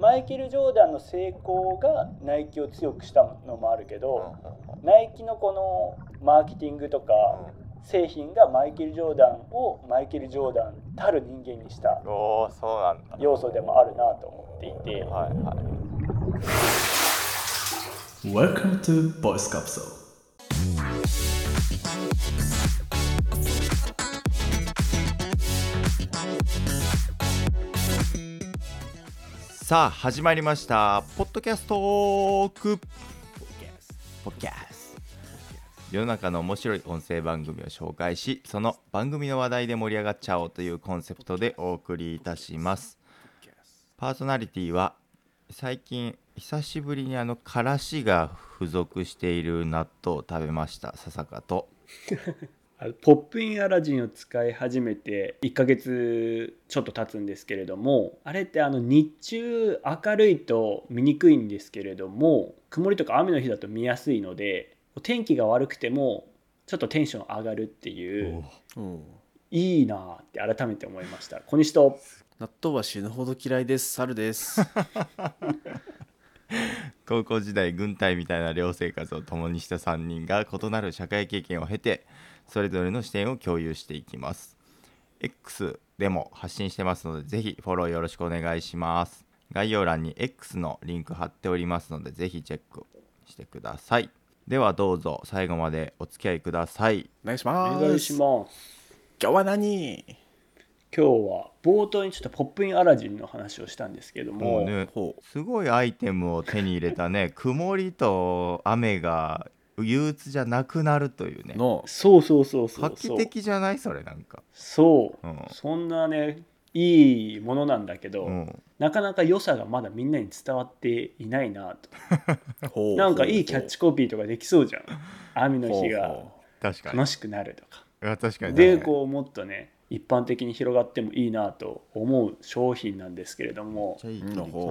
マイケル・ジョーダンの成功がナイキを強くしたのもあるけど、ナイキのこのマーケティングとか製品がマイケル・ジョーダンをマイケル・ジョーダンたる人間にしたおおそうなんだ。要素でもあるなと思っていて、はいはい。Welcome to Voice Capsule. さあ始まりました。ポッドキャストーク。ポッキャス世の中の面白い音声番組を紹介しその番組の話題で盛り上がっちゃおうというコンセプトでお送りいたします。パーソナリティは最近久しぶりにあのからしが付属している納豆を食べました。笹香と ポップインアラジンを使い始めて1ヶ月ちょっと経つんですけれどもあれってあの日中明るいと見にくいんですけれども曇りとか雨の日だと見やすいので天気が悪くてもちょっとテンション上がるっていううんいいなあって改めて思いました。小西と。納豆は死ぬほど嫌いです。猿です。高校時代軍隊みたいな寮生活を共にした3人が異なる社会経験を経てそれぞれの視点を共有していきます。X でも発信してますのでぜひフォローよろしくお願いします。概要欄に X のリンク貼っておりますのでぜひチェックしてください。ではどうぞ最後までお付き合いください。お願いしおます。願いします。今日は何？今日は冒頭にちょっとポップインアラジンの話をしたんですけども。もうね。すごいアイテムを手に入れたね。曇りと雨が憂鬱じゃなくなるというね。の。そうそうそうそう画期的じゃない？それなんか。そう、うん。そんなねいいものなんだけど、うん。なかなか良さがまだみんなに伝わっていないなと。なんかいいキャッチコピーとかできそうじゃん。雨の日が楽しくなるとか。確かに。でこうもっとね一般的に広がってもいいなと思う商品なんですけれども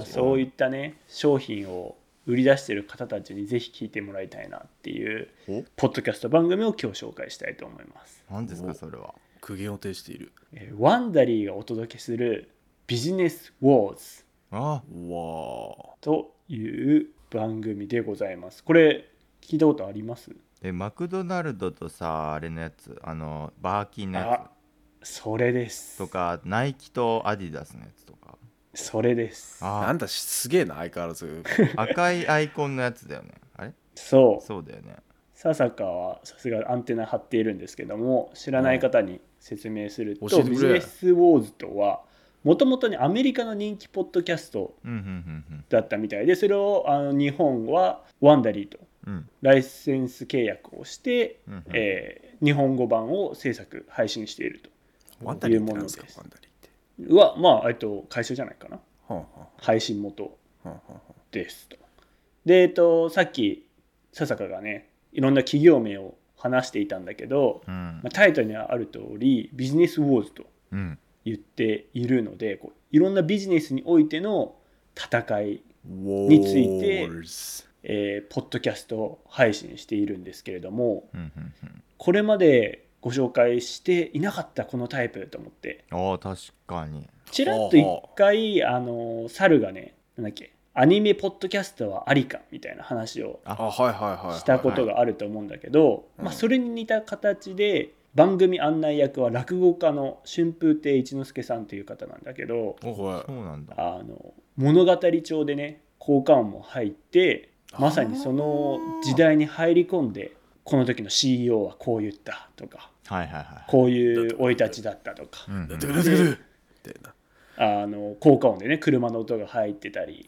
そういったね商品を売り出してる方たちにぜひ聞いてもらいたいなっていうおポッドキャスト番組を今日紹介したいと思います。何ですかお。それは。苦言を呈している。えーワンダリーがお届けするビジネスウォーズあわあ。という番組でございます。これ聞いたことあります？えマクドナルドとさあれのやつ。あのバーキンのやあそれでつす。と。かナイキとアディダスのやつとかそれです。あ。なんだしすげえな相変わらず。赤いアイコンのやつだよね。あれ？そう。そうだよね。笹香はさすがアンテナ張っているんですけども知らない方に説明すると、教えてくれ。ビジネスウォーズとはもともとねアメリカの人気ポッドキャストうんうんだったみたいでそれをあの日本はワンダリーとうん。うんライセンス契約をして、うんうん。えー日本語版を制作配信していると。いうものですワンダリーってはまあえっと会社じゃないかな。配信元ですと。で、えっと、さっき笹香がねいろんな企業名を話していたんだけど、うん。まあ、タイトルにある通りビジネスウォーズとうん。言っているのでこういろんなビジネスにおいての戦い、にについてえーポッドキャスト配信しているんですけれどもうんうんうん。これまでご紹介していなかったこのタイプと思って。ああ確かに。ちらっと一回あの猿がねなんだっけアニメポッドキャストはありかみたいな話をあはいはいはいはいしたことがあると思うんだけど、それに似た形で番組案内役は落語家の春風亭一之輔さんという方なんだけどおはい。そうなんだ。あの物語調でね効果音も入ってまさにその時代に入り込んでこの時の CEO はこう言ったとかはいはいはい。こういう生い立ちだったとか。うんうん。あの効果音でね車の音が入ってたり。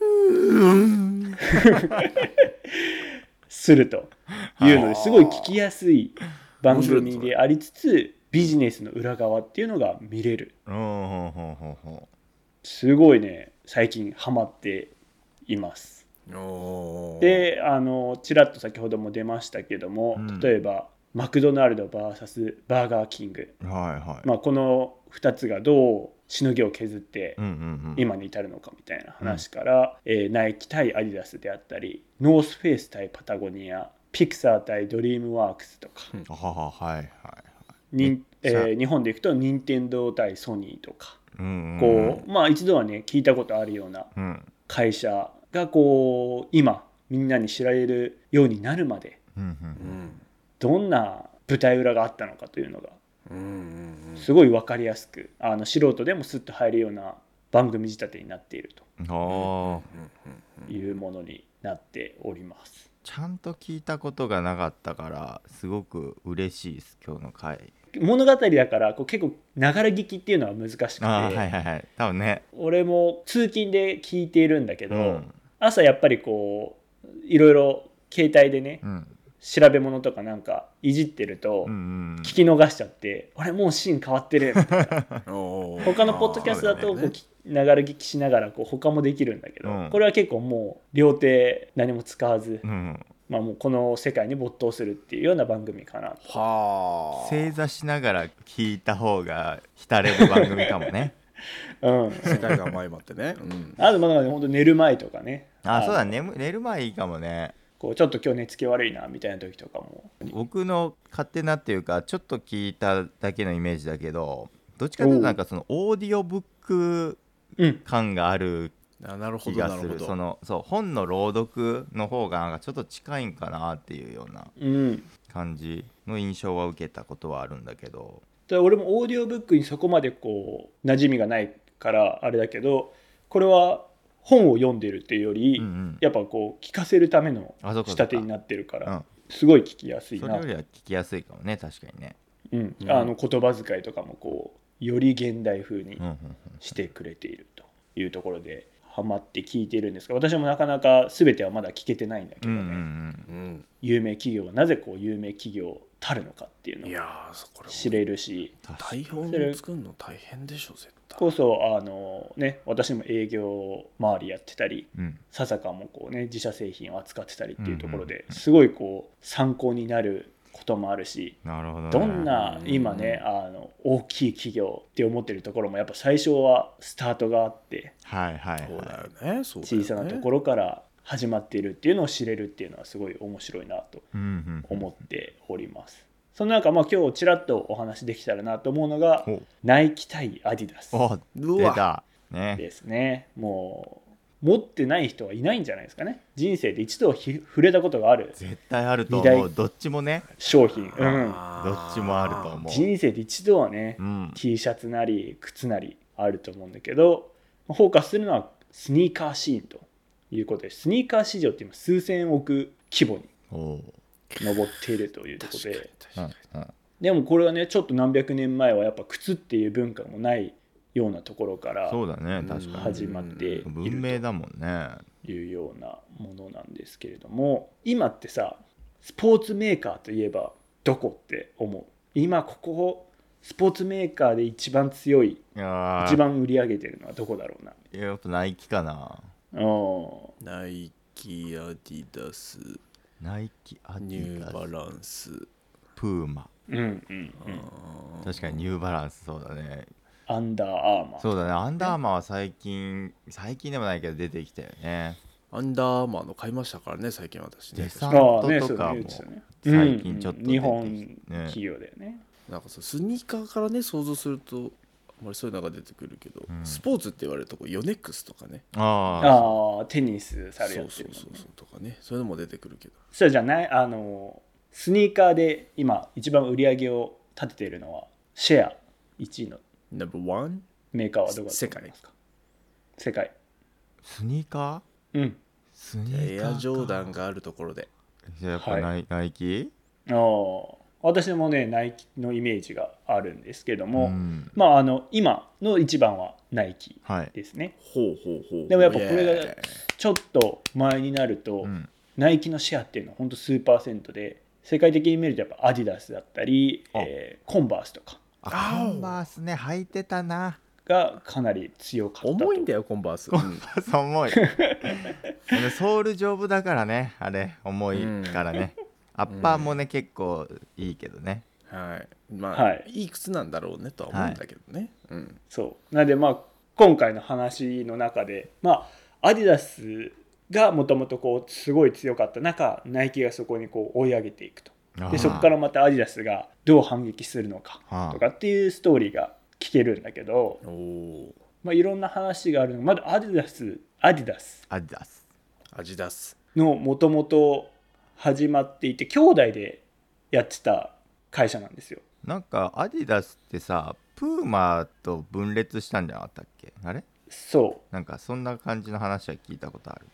すると。いうのですごい聞きやすい番組でありつつビジネスの裏側っていうのが見れる。うんほうほうほうほすごいね最近ハマっていますであのちらっと先ほども出ましたけども、うん。例えばマクドナルド VS バーガーキング、うはいはい。まあ、この2つがどうしのぎを削ってうんうんうん。今に至るのかみたいな話から、えーナイキ対アディダスであったりノースフェイス対パタゴニアピクサー対ドリームワークスとか、あはははいはいにんえー日本でいくと任天堂対ソニーとかうんうん。こう、まあ一度はね聞いたことあるようなうん。会社がこう今みんなに知られるようになるまでどんな舞台裏があったのかというのがすごい分かりやすくあの素人でもスッと入るような番組仕立てになっていると。いうものになっております。ちゃんと聞いたことがなかったからすごく嬉しいです今日の回。物語だからこう結構ながら聞きっていうのは難しくて、はいはいはい。多分ね。俺も通勤で聞いているんだけど、うん朝やっぱりこういろいろ携帯でねうん。調べ物とかなんかいじってると聞き逃しちゃって、あれもうシーン変わってる。みたいな他のポッドキャストだとこうきながら聞きしながらこう他もできるんだけど、うん。これは結構もう両手何も使わず、うん。まあ、もうこの世界に没頭するっていうような番組かな。はあ。正座しながら聞いた方が浸れる番組かもねうん世界が前まってね、うん、あとまだね本当寝る前とかねあそうだね。寝む寝る前いいかもね。こうちょっと今日寝つき悪いなみたいな時とかも。僕の勝手なっていうかちょっと聞いただけのイメージだけどどっちかというとなんかそのオーディオブックうん。感があるあなるほ気がする。そのそう本の朗読の方がなんかちょっと近いんかなっていうようなうん。感じの印象は受けたことはあるんだけど。で俺もオーディオブックにそこまでこう馴染みがないからあれだけどこれは本を読んでるっていうより、うんうん。やっぱこう聞かせるための仕立てになってるから、うん。すごい聞きやすいな。それよりは聞きやすいかもね確かにね。うん。うん。あの言葉遣いとかもこうより現代風にしてくれているというところでハマって聞いているんですが私もなかなか全てはまだ聞けてないんだけどね、うんうんうん。うん有名企業がなぜこう有名企業たるのかっていうのを知れるし。台本作るの大変でしょ絶対こそあのね私も営業周りやってたりうん。笹香もこうね自社製品を扱ってたりっていうところうんで、すごいこう参考になることもあるしなるほどね。どんな今ねあの大きい企業って思ってるところもやっぱ最初はスタートがあってはいはいそうはだよねそうだよね。小さなところから始まっているっていうのを知れるっていうのはすごい面白いなと思っております。その中、まあ、今日ちらっとお話できたらなと思うのがおナイキ対アディダス。出た。ね。ですね。もう持ってない人はいないんじゃないですかね。人生で一度はひ触れたことがある。絶対あると思う。どっちもね。商品、うん、どっちもあると思う。人生で一度はね、うん。T シャツなり靴なりあると思うんだけどフォーカスするのはスニーカーシーンということでスニーカー市場って今数千億規模におう上っているというところで。確かにうんうんでもこれはねちょっと何百年前はやっぱ靴っていう文化もないようなところからそうだね確か始まっているに文明だもんね。というようなものなんですけれども今ってさスポーツメーカーといえばどこって思う？今ここスポーツメーカーで一番強い一番売り上げてるのはどこだろうな？やっぱナイキかな。うん。ナイキアディダスナイキアデニィダスューバランスプーマうんうん。うん確かにニューバランスそうだね。アンダーアーマーそうだね。アンダーアーマーは最近最近でもないけど出てきたよね。アンダーアーマーの買いましたからね最近私ね。デサンああねそうトとかもね言ってたね。最近ちょっと出てきてうん。日本ね企業だよね。なんかそうスニーカーからね想像するとまりそういうのが出てくるけど、うん。スポーツって言われるとこうヨネックスとかね。ああああテニスされそうやってるもんね。そうそうそうとかね。そういうのも出てくるけど。それじゃないあのスニーカーで今一番売り上げを立てているのはシェア1位の No.1 メーカーはどこだと思いますか？世界。スニーカー？うん。スニーカーか。エアジョーダンがあるところで。じゃあやっぱナイ,、ナイキ？ああ私もねナイキのイメージがあるんですけども、うん。まああの今の一番はナイキはいですね。ほうほうほうでもやっぱこれがちょっと前になると、うん。ナイキのシェアっていうのは本当数パーセントで世界的に見るとやっぱアディダスだったり、あ。えーコンバースとか。あコンバースね履いてたな。がかなり強かったと。重いんだよコンバース、うん。そう重い。ソール丈夫だからねあれ。重いからね、アッパーもね、結構いいけどね。はい。まあ、はい。い、い靴なんだろうねとは思うんだけどね、うん。そう。なのでまあ今回の話の中でまあアディダスがもともとこうすごい強かった中ナイキがそこにこう追い上げていくと。でそこからまたアディダスがどう反撃するのかとかっていうストーリーが聞けるんだけど、おおまあ、いろんな話があるの。がまだアディダスアディダス。アディダス。味出すのもともと始まっていて兄弟でやってた会社なんですよ。なんかアディダスってさプーマと分裂したんじゃなかったっけ？あれ？そなんかそんな感じの話は聞いたことある。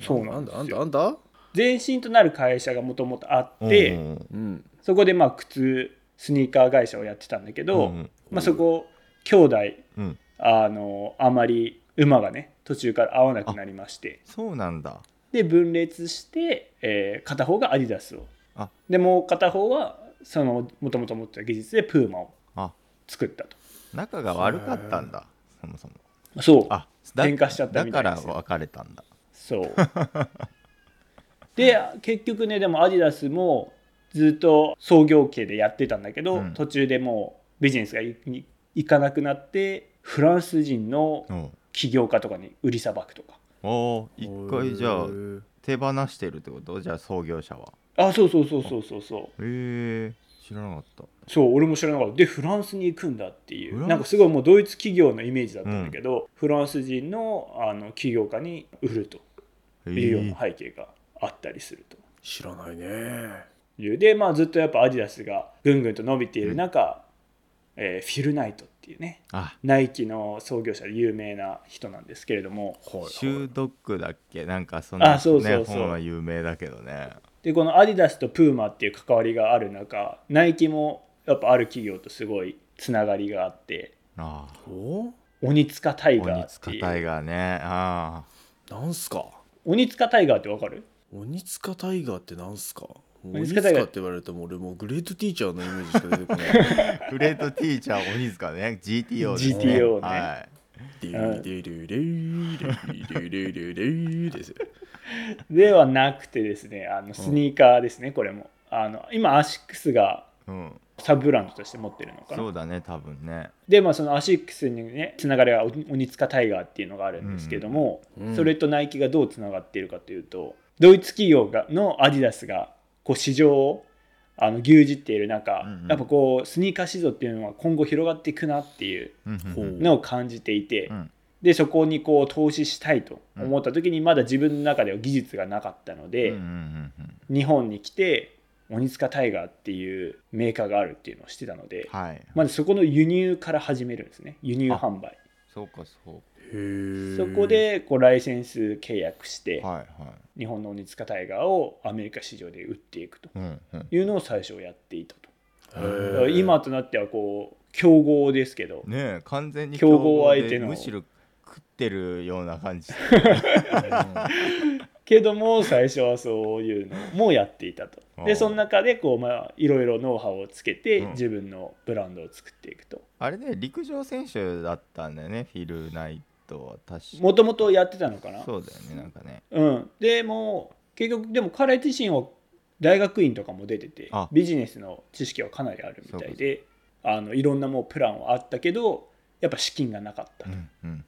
そうななんんだなんだ？なんだ？う前身となる会社がもともとあって、うんうんそこでまあ靴スニーカー会社をやってたんだけど、うんうんまあ、そこ兄弟うん。あのあまり馬がね途中から合わなくなりまして。そうなんだで分裂して、えー片方がアディダスを。あ。でもう片方はそのもともと持ってた技術でプーマをあ。作ったと。仲が悪かったんだそもそも。そう。あだ喧嘩しちゃったみたいだから別れたんだ。そう。で結局ねでもアディダスもずっと創業系でやってたんだけど、うん。途中でもうビジネスがいかなくなってフランス人のう。ん起業家とかに売りさばくとかおー一回じゃあ手放してるってこと？じゃあ創業者は。あそうそうそうそうそうそう。へえ知らなかった。そう俺も知らなかった。でフランスに行くんだっていう。なんかすごいもうドイツ企業のイメージだったんだけど、フランス人のあの起業家に売るとへいうようえな背景があったりすると。知らないね。いう。でまあずっとやっぱアディダスがぐんぐんと伸びている中、えーフィル・ナイトっていうね。あ。ナイキの創業者で有名な人なんですけれども。はいシュードッグだっけ？なんかそんな、あそうそうそう。ね、本は有名だけどね。でこのアディダスとプーマっていう関わりがある中ナイキもやっぱある企業とすごいつながりがあってああ。お鬼塚タイガー鬼ってい塚タイうガーね。あ。なんすか？鬼塚タイガーってわかる？鬼塚タイガーってなんすか？鬼鬼塚って言われるともう俺もうグレートティーチャーのイメージしか出てこない。あ グレートティーチャー鬼塚ね。GTO ですね GTO ねはいデュデュデュデュデュデュデュデュですよではなくてですねあのスニーカーですね、これも。あの今アシックスがうん。サブブランドとして持ってるのかな。そうだね多分ね。でまあそのアシックスにねつながりが鬼塚タイガーっていうのがあるんですけども、うん。それとナイキがどうつながっているかというとドイツ企業がのアディダスがこう市場をあの牛耳っている中、うんうん。やっぱこうスニーカー市場っていうのは今後広がっていくなっていうのを感じていて、うん。でそこにこう投資したいと思った時にまだ自分の中では技術がなかったので、うんうんうんうん。日本に来て鬼塚タイガーっていうメーカーがあるっていうのを知ってたので、はい。まずそこの輸入から始めるんですね。輸入販売そうかそうへえそこでこうライセンス契約して、はいはい。日本の鬼塚タイガーをアメリカ市場で売っていくと。いうのを最初やっていたと、今となってはこう競合ですけど、ねえ完全に競合相手の。でむしろ食ってるような感じ けども最初はそういうのもやっていたと。でその中でこうまあいろいろノウハウをつけてうん。自分のブランドを作っていくと。あれね陸上選手だったんだよねフィル・ナイトは確か。もともとやってたのかな？そうだよねなんかね。うん、でも結局でも彼自身は大学院とかも出ててあ。ビジネスの知識はかなりあるみたいであのいろんなもうプランはあったけどやっぱ資金がなかったと、うんうん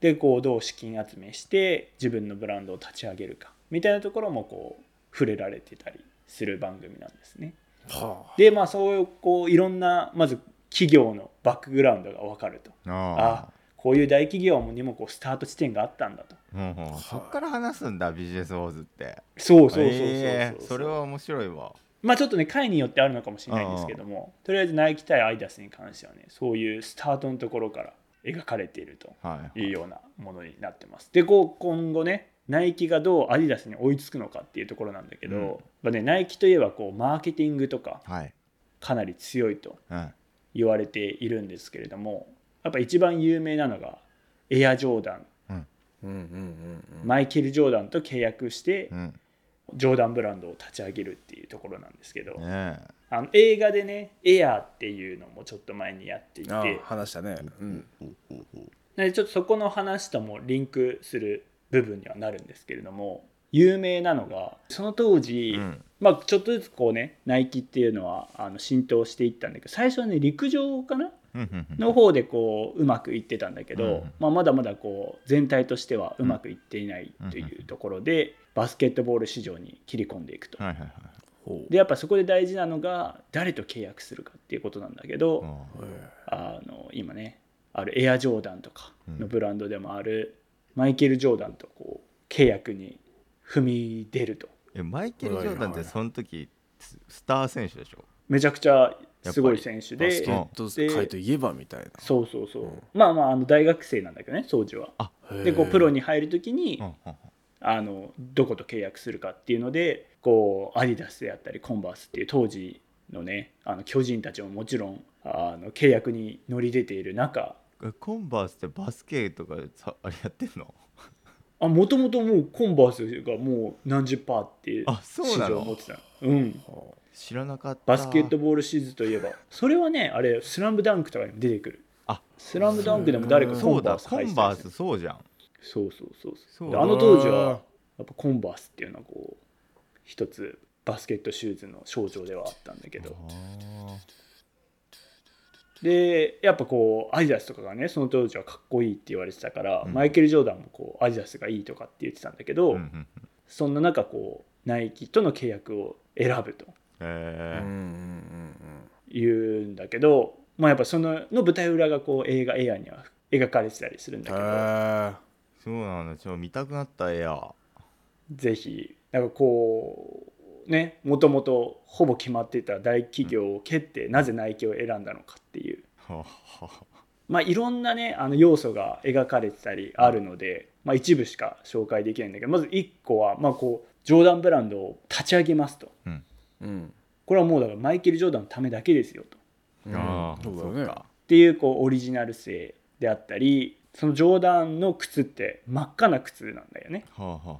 でこうどう資金集めして自分のブランドを立ち上げるかみたいなところもこう触れられてたりする番組なんですね。はあ。でまあそういうこういろんなまず企業のバックグラウンドが分かると。うんあ。あこういう大企業にもこうスタート地点があったんだと。あ、うんうん、そっから話すんだビジネスウォーズって。そうそうそうそうそう、えーそれは面白いわ。まあちょっとね回によってあるのかもしれないんですけどもとりあえずナイキ対アイダスに関してはねそういうスタートのところから描かれているとはいい。うようなものになってます。でこう今後ねナイキがどうアディダスに追いつくのかっていうところなんだけど、うん。まあね、ナイキといえばこうマーケティングとかはい。かなり強いとうん。言われているんですけれどもやっぱ一番有名なのがエアジョーダン。うん。うんうんうんマイケル・ジョーダンと契約してうん。ジョーダンブランドを立ち上げるっていうところなんですけど、ねあの映画でね「エアー」っていうのもちょっと前にやっていて。話したね。うん。でちょっとそこの話ともリンクする部分にはなるんですけれども有名なのがその当時、うん。まあ、ちょっとずつこうねナイキっていうのはあの浸透していったんだけど最初はね陸上かな？の方でこううまくいってたんだけど、うん。まあ、まだまだこう全体としてはうまくいっていないというところで、バスケットボール市場に切り込んでいくと。はいはいはいでやっぱそこで大事なのが誰と契約するかっていうことなんだけど、うん。あの今ねあるエアジョーダンとかのブランドでもある、マイケル・ジョーダンとこう契約に踏み出ると。えマイケル・ジョーダンってその時ススター選手でしょ？めちゃくちゃすごい選手バスケでット界といえばみたいな。そうそうそう、まあまああの大学生なんだけどね当時は。でこうプロに入る時に、うんうんあのどこと契約するかっていうのでこうアディダスであったりコンバースっていう当時のねあの巨人たちももちろんあの契約に乗り出ている中えコンバースってバスケとかさあれやってんの？あもともともうコンバースがもう何十パーって市場を持ってたうん。知らなかった。バスケットボールシーズといえばそれはねあれスラムダンクとかにも出てくる。あスラムダンクでも誰かコそうだ。ンバースコンバースそうじゃんそうそうそうそそうあの当時はやっぱコンバースっていうのはこう一つバスケットシューズの象徴ではあったんだけど。あでやっぱこうアディダスとかがねその当時はかっこいいって言われてたから、うん。マイケル・ジョーダンもこうアディダスがいいとかって言ってたんだけど、ーうんうん。そんな中こうナイキとの契約を選ぶとえうんうんうん言うんだけど、まあ、やっぱそのの舞台裏がこう映画「エア」には描かれてたりするんだけど、そうなんだ。ちょっと見たくなった絵や。ぜひ。なんかこうねもともとほぼ決まっていた大企業を蹴って、なぜナイキを選んだのかっていう。まあいろんなねあの要素が描かれてたりあるので、まあ、一部しか紹介できないんだけどまず1個はまあこうジョーダンブランドを立ち上げますと。うん。うん。これはもうだからマイケル・ジョーダンのためだけですよと。ああそうだよね。か。っていうこうオリジナル性であったりそのジョーダンの靴って真っ赤な靴なんだよね。はあはあは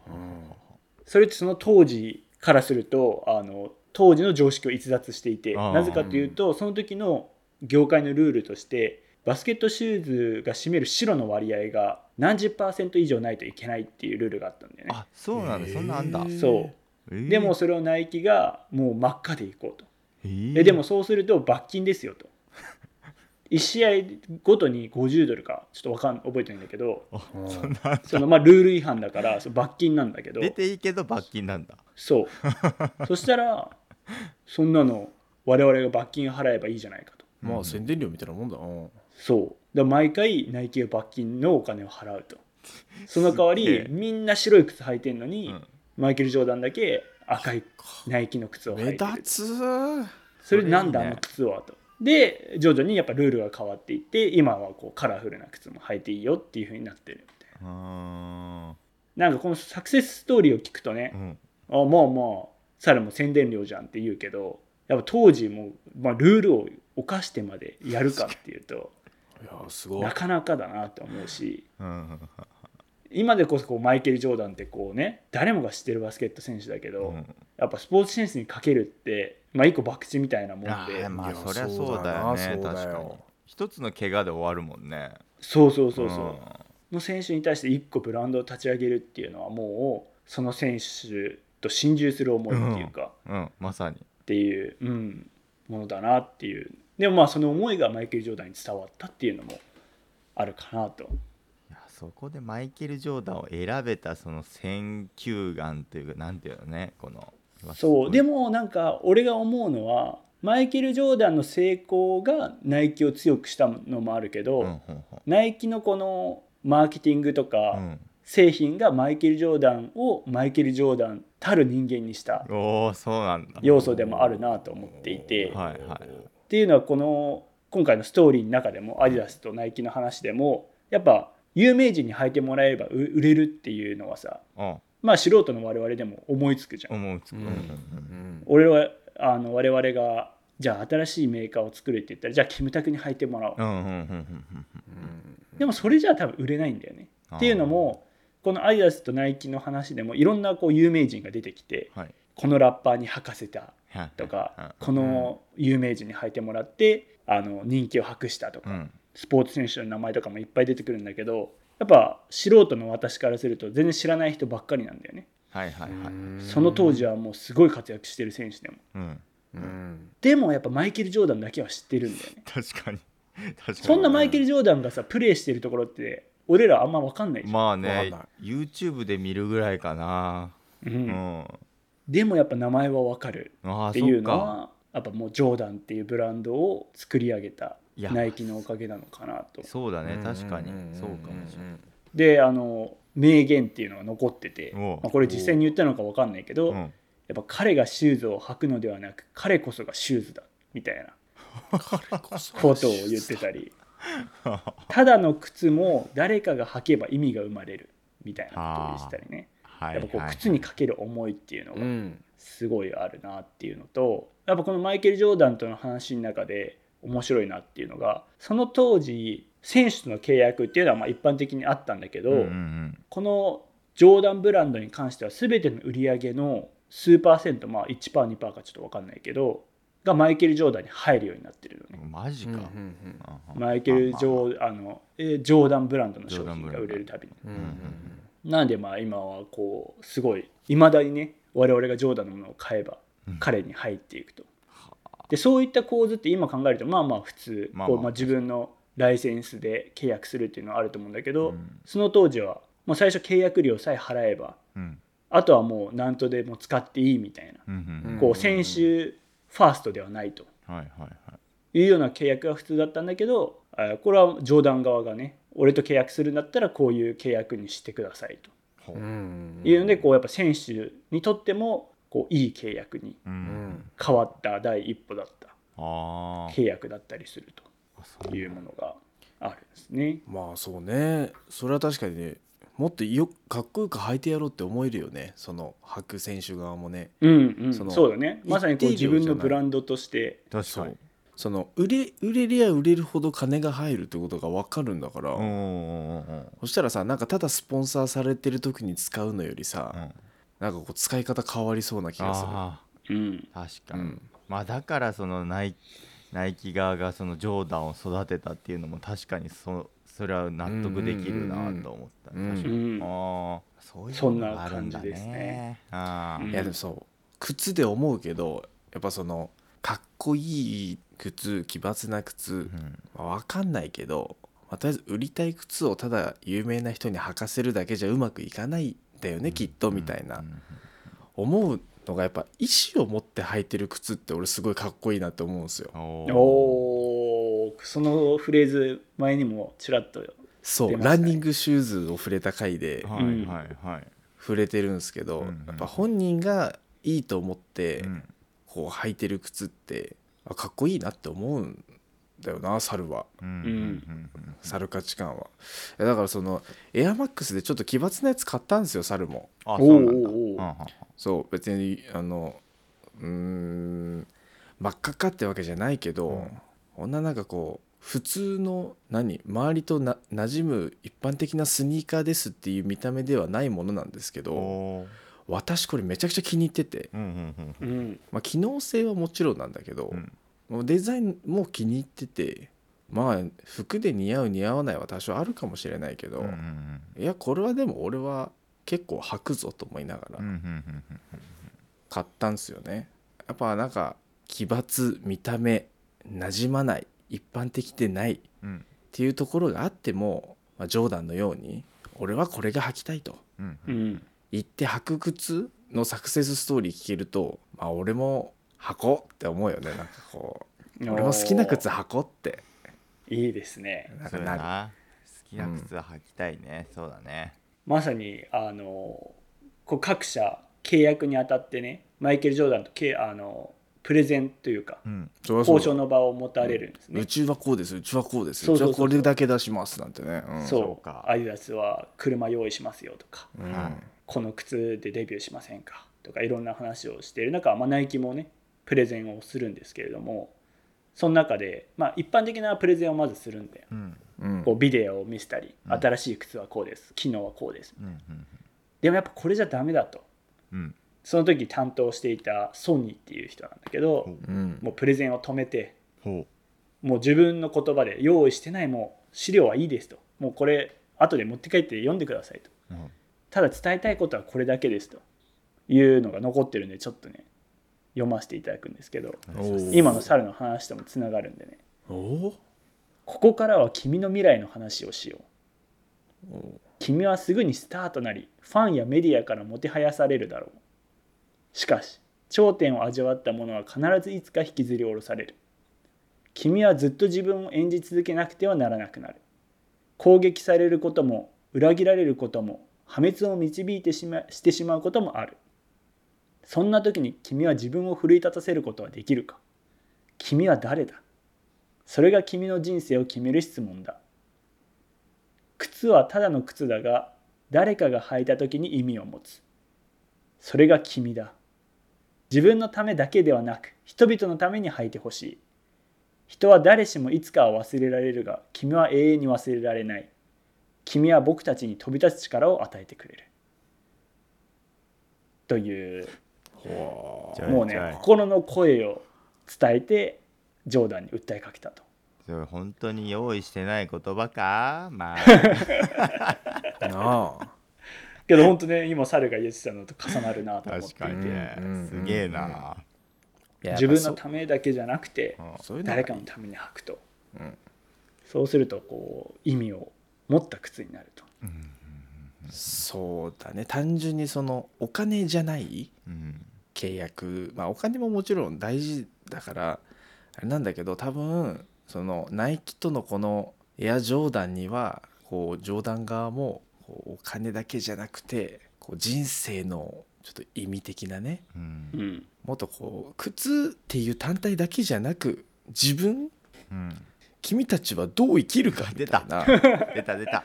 それってその当時からするとあの当時の常識を逸脱していてなぜかというとその時の業界のルールとしてバスケットシューズが占める白の割合が何十パーセント以上ないといけないっていうルールがあったんだよね。あそうなんだそんなんだ。そう。えー。でもそれをナイキがもう真っ赤でいこうと。えー。えでもそうすると罰金ですよと。1試合ごとに50ドルかちょっとわかん覚えてないんだけどそんなそのまあルール違反だからその罰金なんだけど出ていいけど罰金なんだ。そう。そしたらそんなの我々が罰金払えばいいじゃないかと。まあ宣伝料みたいなもんだな。そう。だから毎回ナイキが罰金のお金を払うと。その代わりみんな白い靴履いてんのに、うん。マイケル・ジョーダンだけ赤いナイキの靴を履目いてる。立つそれでなんだあの靴はとで徐々にやっぱルールが変わっていって今はこうカラフルな靴も履いていいよっていう風になってるみたいあななんかこのサクセスストーリーを聞くとねー、うん。あまあまあさらも宣伝料じゃんって言うけどやっぱ当時も、まあ、ルールを犯してまでやるかっていうといやすごい。なかなかだなって思うし今でこそこうマイケル・ジョーダンってこうね誰もが知ってるバスケット選手だけど、うん。やっぱスポーツセンスにかけるって、まあ、一個博打みたいなもんあでーまあそりゃそうだよね確かに。一つの怪我で終わるもんね。そうそうそうそう、の選手に対して一個ブランドを立ち上げるっていうのはもうその選手と心中する思いっていうか、うん、うん、まさに。っていう、うん、ものだなっていう。でもまあその思いがマイケル・ジョーダンに伝わったっていうのもあるかなと。いやそこでマイケル・ジョーダンを選べたその選球眼というかなんていうのねこのそう。でももなんか俺が思うのはマイケル・ジョーダンの成功がナイキを強くしたのもあるけど、うんうんナイキのこのマーケティングとうかん。製品がマイケル・ジョーダンをマイケル・ジョーダンたる人間にしたうん、おおそうなんだ。要素でもあるなと思っていて、はいはいっていうのはこの今回のストーリーの中でもアディダスとナイキの話でもやっぱ有名人に履いてもらえればう売れるっていうのはさうんまあ素人の我々でも思いつくじゃん。思うつく、うん。うん。俺はあの我々がじゃあ新しいメーカーを作るって言ったらじゃあキムタクに履いてもらおう、でもそれじゃあ多分売れないんだよね。っていうのもこのアディダスとナイキの話でもいろんなこう有名人が出てきてはい。このラッパーに履かせたはい。とかうんこの有名人に履いてもらってあの人気を博したとか、うん。スポーツ選手の名前とかもいっぱい出てくるんだけどやっぱ素人の私からすると全然知らない人ばっかりなんだよね。はいはいはい。その当時はもうすごい活躍してる選手でも。うん。うん。でもやっぱマイケル・ジョーダンだけは知ってるんだよね。確かに。確かに。そんなマイケル・ジョーダンがさプレーしてるところって俺らあんま分かんないじゃん。まあね YouTube で見るぐらいかな。ううん。んでもやっぱ名前はわかるああっていうのはやっぱもうジョーダンっていうブランドを作り上げたナイキのおかげなのかなと。そうだね。確かに。そうかもしれない。であの名言っていうのが残ってて、まあ、これ実際に言ったのか分かんないけど、う。んやっぱ彼がシューズを履くのではなく彼こそがシューズだみたいな。ことを言ってたり。ただの靴も誰かが履けば意味が生まれるみたいなことを言ってたりね。はいやっぱこうはい靴にかける思いっていうのがうん。すごいあるなっていうのとやっぱこのマイケル・ジョーダンとの話の中で面白いなっていうのがその当時選手との契約っていうのはまあ一般的にあったんだけど、うんうんこのジョーダンブランドに関しては全ての売り上げの数パーセントまあ 1%2% かちょっと分かんないけどがマイケル・ジョーダンに入るようになってるのね。うんマジか、うんうんああマイケル・ジョーあのえージョーダンブランドの商品が売れるたびにうんうんなんでまあ今はこうすごいいまだにね我々がジョーダンのものを買えばうん彼に。入っていくと。でそういった構図って今考えるとまあまあ普通まあまあこうまあ自分のライセンスで契約するっていうのはあると思うんだけど、うん。その当時はもう最初契約料さえ払えばうん。あとはもう何とでも使っていいみたいな、こう選手ファーストではないと。はいはいはい。いうような契約が普通だったんだけどあこれはジョーダン側がね俺と契約するんだったらこういう契約にしてくださいと。いうのでこうやっぱ選手にとってもこういい契約に変わった第一歩だったあ契約だったりするあそう。というものがあるんですね。まあそうね。それは確かにねもっとよかっこよく履いてやろうって思えるよね。その履く選手側もね。うんうん、そのそうだね。まさにこう自分のブランドとして。確かに。そうその売れ売れりゃ売れるほど金が入るってことが分かるんだから、うんうんうんうん。そしたらさなんかただスポンサーされてる時に使うのよりさ、うんなんかこう使い方変わりそうな気がする。あうん。あ確かに、うん。まあだからそのナイナイキ側がそのジョーダンを育てたっていうのも確かにそそれは納得できるなと思った、うんうん。うん確かに、うん。ああそういうのがあるんだ感じですね。ああ、うん。いやでもそう。靴で思うけどやっぱそのかっこいい靴奇抜な靴、うん。まあ、分かんないけど、まあ、とりあえず売りたい靴をただ有名な人に履かせるだけじゃうまくいかないんだよね、きっとみたいな、うん思うのがやっぱ意思を持って履いてる靴って俺すごいかっこいいなって思うんですよ。おー。おー。そのフレーズ前にもちらっとそう、ランニングシューズを触れた回ではいはいはい、触れてるんですけど、うんうん。やっぱ本人がいいと思ってうん。こう履いてる靴ってあかっこいいなって思うんだよな猿は。うん猿価値観は。だからそのエアマックスでちょっと奇抜なやつ買ったんですよ猿も。そう別にあのうーん真っ赤っかってわけじゃないけど、うん。こんななんかこう普通の何周りとな馴染む一般的なスニーカーですっていう見た目ではないものなんですけど私これめちゃくちゃ気に入ってて、うんうんうん。うん。まあ、機能性はもちろんなんだけど、うんもうデザインも気に入っててまあ服で似合う似合わないは多少あるかもしれないけど、うんうんいやこれはでも俺は結構履くぞと思いながらうんうんうん買ったんですよね。やっぱなんか奇抜見た目馴染まない一般的でないっうんていうところがあっても、まあ、ジョーダンのように俺はこれが履きたいとうんううんん。言って履く靴のサクセスストーリー聞けると、まあ、俺も履こうって思うよねなんかこう。俺も好きな靴履こうって。いいですね。そうなんかな。好きな靴は履きたいね、そうだね。まさにあのこう各社契約にあたってねマイケル・ジョーダンとけあのプレゼンというかうん。交渉の場を持たれるんですね、うちはこうです。うちはこうです。そううそうそうそう。ちはこれだけ出しますなんてね、うん。そう。そうか。アディダスは車用意しますよとかうん。はいこの靴でデビューしませんかとかいろんな話をしている中、まあ、ナイキもねプレゼンをするんですけれどもその中で、まあ、一般的なプレゼンをまずするんでうん。うん。こうビデオを見せたりうん。新しい靴はこうです。機能はこうです。うんうんでもやっぱこれじゃダメだと。うん。その時担当していたソニーっていう人なんだけどう。ん。もうプレゼンを止めてほもう自分の言葉で用意してないもう資料はいいですと。もうこれ後で持って帰って読んでくださいと。ううん。ただ伝えたいことはこれだけですと。いうのが残ってるんでちょっとね読ませていただくんですけど今の猿の話ともつながるんでね。ここからは君の未来の話をしよう。君はすぐにスターとなりファンやメディアからもてはやされるだろう。しかし頂点を味わった者は必ずいつか引きずり下ろされる。君はずっと自分を演じ続けなくてはならなくなる。攻撃されることも裏切られることも破滅を導いてしましてしまうこともあるそんな時に君は自分を奮い立たせることはできるか？君は誰だ？それが君の人生を決める質問だ。靴はただの靴だが誰かが履いた時に意味を持つ。それが君だ。自分のためだけではなく人々のために履いてほしい。人は誰しもいつかは忘れられるが君は永遠に忘れられない。君は僕たちに飛び立つ力を与えてくれる。というもうね心の声を伝えてジョーダンに訴えかけたと。それ本当に用意してない言葉か？まあ。なあ。けど本当ね今猿が言ってたのと重なるなと思って確かにね。うんすげえな、自分のためだけじゃなくて誰かのために履くと、うん。そうするとこう意味を持った靴になると。そうだね。単純にそのお金じゃないうん契約まあお金ももちろん大事だからあれなんだけど多分そのナイキとのこのエアジョーダンにはこうジョーダン側もこうお金だけじゃなくてこう人生のちょっと意味的なねうん。うんもっとこう靴っていう単体だけじゃなく自分うん君たちはどう生きるかみたいな。出た出た。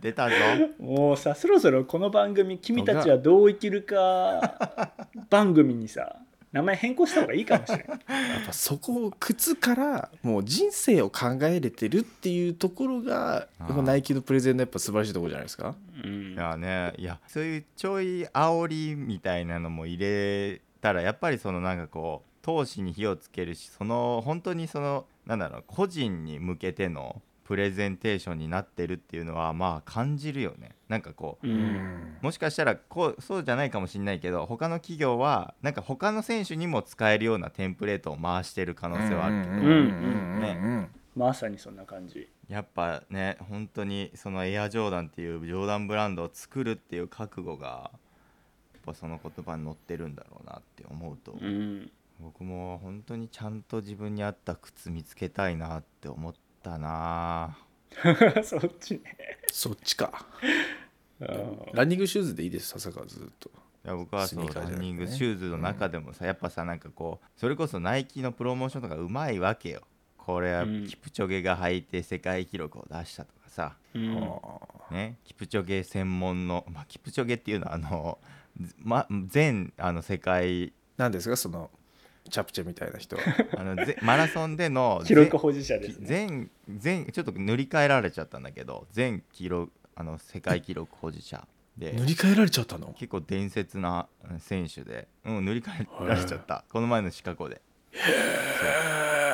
出たぞ。もうさそろそろこの番組「君たちはどう生きるか」番組にさ名前変更した方がいいかもしれない やっぱそこを靴からもう人生を考えれてるっていうところがナイキのプレゼンのやっぱ素晴らしいところじゃないですか？うん。いやねいやそういうちょい煽りみたいなのも入れたらやっぱりそのなんかこう闘志に火をつけるしその本当にそのなんだろう個人に向けてのプレゼンテーションになってるっていうのはまあ感じるよね。なんかこううん。もしかしたらこうそうじゃないかもしれないけど他の企業はなんか他の選手にも使えるようなテンプレートを回してる可能性はあるけど、うんうんまさにそんな感じ。やっぱね本当にそのエアジョーダンっていうジョーダンブランドを作るっていう覚悟がやっぱその言葉に載ってるんだろうなって思うと、うん。僕も本当にちゃんと自分に合った靴見つけたいなって思ったな。そっちね。そっちか。うんランニングシューズでいいです笹川ずっと。いや僕はそうランニングシューズの中でもさ、やっぱさなんかこうそれこそナイキのプロモーションとかうまいわけよ。これはうん。キプチョゲが履いて世界記録を出したとかさ、うん。ね、キプチョゲ専門の、まあ、キプチョゲっていうのはあの、ずま、全あの世界。何ですかそのチャプチェみたいな人は。あのぜマラソンでの 記録保持者ですね。全全ちょっと塗り替えられちゃったんだけど全記録あの世界記録保持者で。塗り替えられちゃったの？結構伝説なうん選手で、うん、塗り替えられちゃった。この前のシカゴで。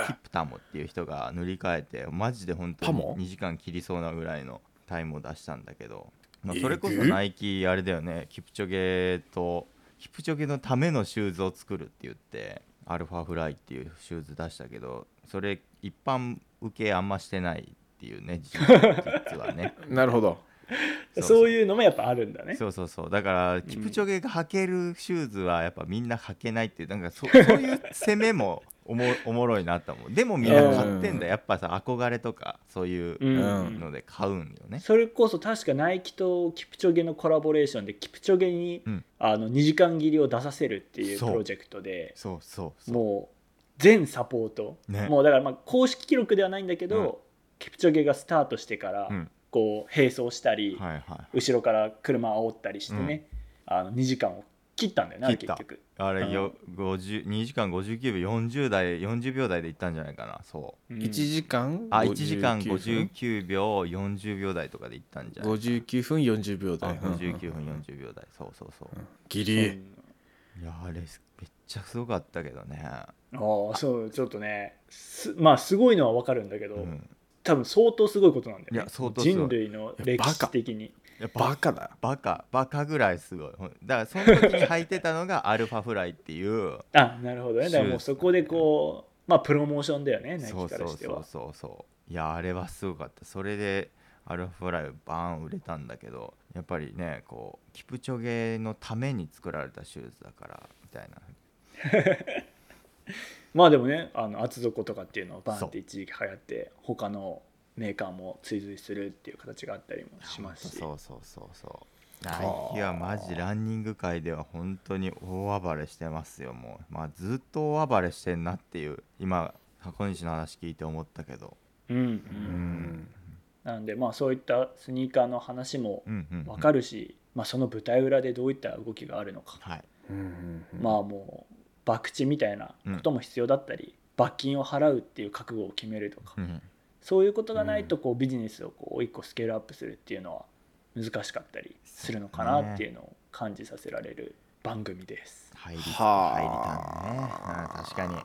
キップタモっていう人が塗り替えてマジで本当にパモ？2時間切りそうなぐらいのタイムを出したんだけど、まあそれこそナイキあれだよねキプチョゲとキプチョゲのためのシューズを作るって言ってアルファフライっていうシューズ出したけどそれ一般受けあんましてないっていうね実 実はね。なるほど。そういうのもやっぱあるんだね。そうそうそう。だからキプチョゲが履けるシューズはやっぱみんな履けないっていうなんかそ そういう攻めもおも おもろいなと思う。でもみんな買ってんだ。やっぱさ憧れとかそういううん。ので買うんよね、それこそ確かナイキとキプチョゲのコラボレーションでキプチョゲに、うん。あの2時間切りを出させるっていうプロジェクトでそうそうもう全サポート、ね。もうだからまあ公式記録ではないんだけど、うん。キプチョゲがスタートしてから、うん。こう並走したり、はいはい後ろから車煽ったりしてね、あの2時間を切ったんだよねあれ切った。結局。あれよ50 2時間59秒40代40秒台でいったんじゃないかなそう。うん。1時間あ1時間59分59秒40秒台とかでいったんじゃない59分40秒あ台59分40秒台。そうそうそう。ギリ。うん。いやあれめっちゃすごかったけどね。ああそうちょっとねすまあすごいのは分かるんだけど、うん。多分相当すごいことなんだよね。いや相当すごい。人類の歴史的にババカだ。バカバカぐらいすごい。だからその時に履いてたのが アルファフライっていうあなるほどね。だからもうそこでこうまあプロモーションだよねナイそうキからそうそう。してはそうそういやあれはすごかった。それでアルファフライバーン売れたんだけどやっぱりねこうキプチョゲのために作られたシューズだからみたいな。まあでもねあの厚底とかっていうのをバンっそうて一時期流行って他のメーカーも追随するっていう形があったりもしますし。そうそうそうそう。ナイキはマジランニング界では本当に大暴れしてますよもう。まあずっと大暴れしてんなっていう今箱西の話聞いて思ったけど。うんうん。うん。なんでまあそういったスニーカーの話もうんうんうん。分かるし、まあ、その舞台裏でどういった動きがあるのか、はい。うんうんうん。まあもう博打みたいなことも必要だったり、罰金を払うっていう覚悟を決めるとか、うんそういうことがないとこうビジネスをこう一個スケールアップするっていうのは難しかったりするのかなっていうのを感じさせられる番組です。入りはあ入りたんね、うん、確かに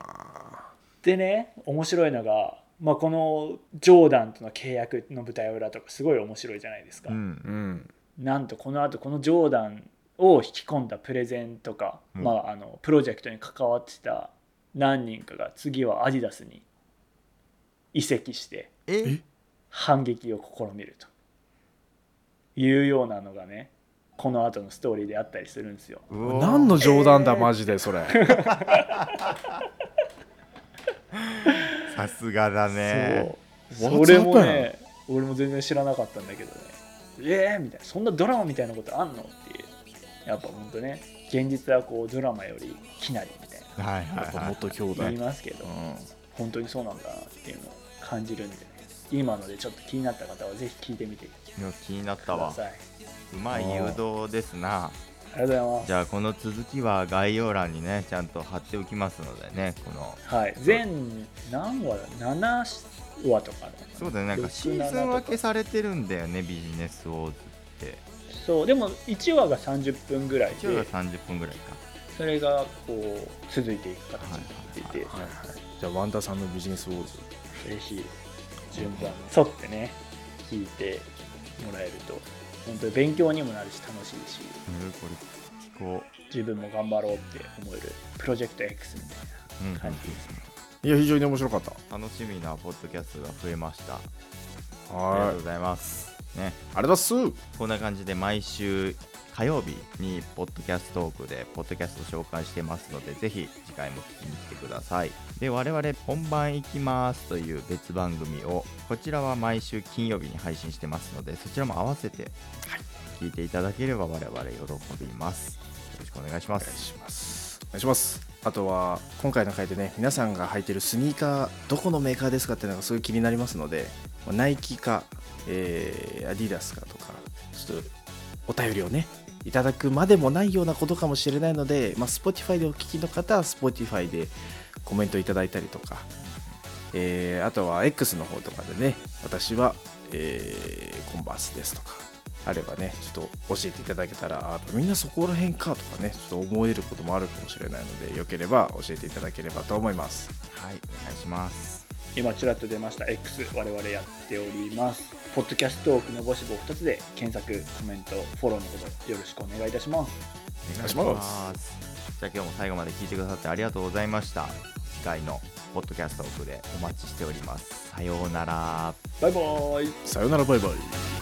でね面白いのが、まあ、このジョーダンとの契約の舞台裏とかすごい面白いじゃないですか。うんうん。なんとこのあとこのジョーダンを引き込んだプレゼンとか、うん。まあ、あのプロジェクトに関わってた何人かが次はアディダスに移籍してえ？反撃を試みると。いうようなのがねこの後のストーリーであったりするんですよ。何の冗談だマジでそれ。さすがだね。それもね俺も全然知らなかったんだけどね。えー、みたいな。そんなドラマみたいなことあんの？っていう。やっぱほんとね。現実はこうドラマよりきなりみたいな。はいはいはい。元兄弟。言いますけど、う本当にそうなんだなっていうのを感じるんでね今のでちょっと気になった方はぜひ聞いてみて。いや気になっくたわうまい誘導ですな。ありがとうございます。じゃあこの続きは概要欄にねちゃんと貼っておきますのでねこの。はい。全何話だ？7話とかねそうだね。なんかシーズン分けされてるんだよねビジネスウォーズって。そう。でも1話が30分ぐらい一応がで30分ぐらいかそれがこう続いていく形になっていて、んはいはい。じゃあワンダさんのビジネスウォーズぜひ順番に沿ってね。聞いてもらえると。本当に勉強にもなるし楽しいし。うんこれ聞こ自分も頑張ろうって思えるプロジェクト X みたいなう、うん、感じですね。いや非常に面白かった。楽しみなポッドキャストが増えました。ありがはいとうございます。ね。あれだっす。こんな感じで毎週火曜日にポッドキャストトークでポッドキャスト紹介してますのでぜひ次回も聞きに来てください。で我々本番行きますという別番組をこちらは毎週金曜日に配信してますのでそちらも合わせて聞いていただければ我々喜びます。よろしくお願いしまお願いすします。お願いします。あとは今回の回でね皆さんが履いてるスニーカーどこのメーカーですかっていうのがすごい気になりますのでナイキか、えーアディダスかとかちょっとお便りをねいただくまでもないようなことかもしれないので、まあ、Spotify でお聞きの方は Spotify でコメントいただいたりとか、えーあとは X の方とかでね私は、えーコンバースですとかあればねちょっと教えていただけたらあみんなそこら辺かとかねちょっと思えることもあるかもしれないのでよければ教えていただければと思います。はいお願いします。今ちらっと出ました X 我々やっております。ポッドキャストトークのぼしぼ2つで検索コメントフォローのほどよろしくお願いいたします。お願いします。す。じゃあ今日も最後まで聞いてくださってありがとうございました。次回のポッドキャストトークでお待ちしております。さようなら。バイバーイ。さよならバイバイ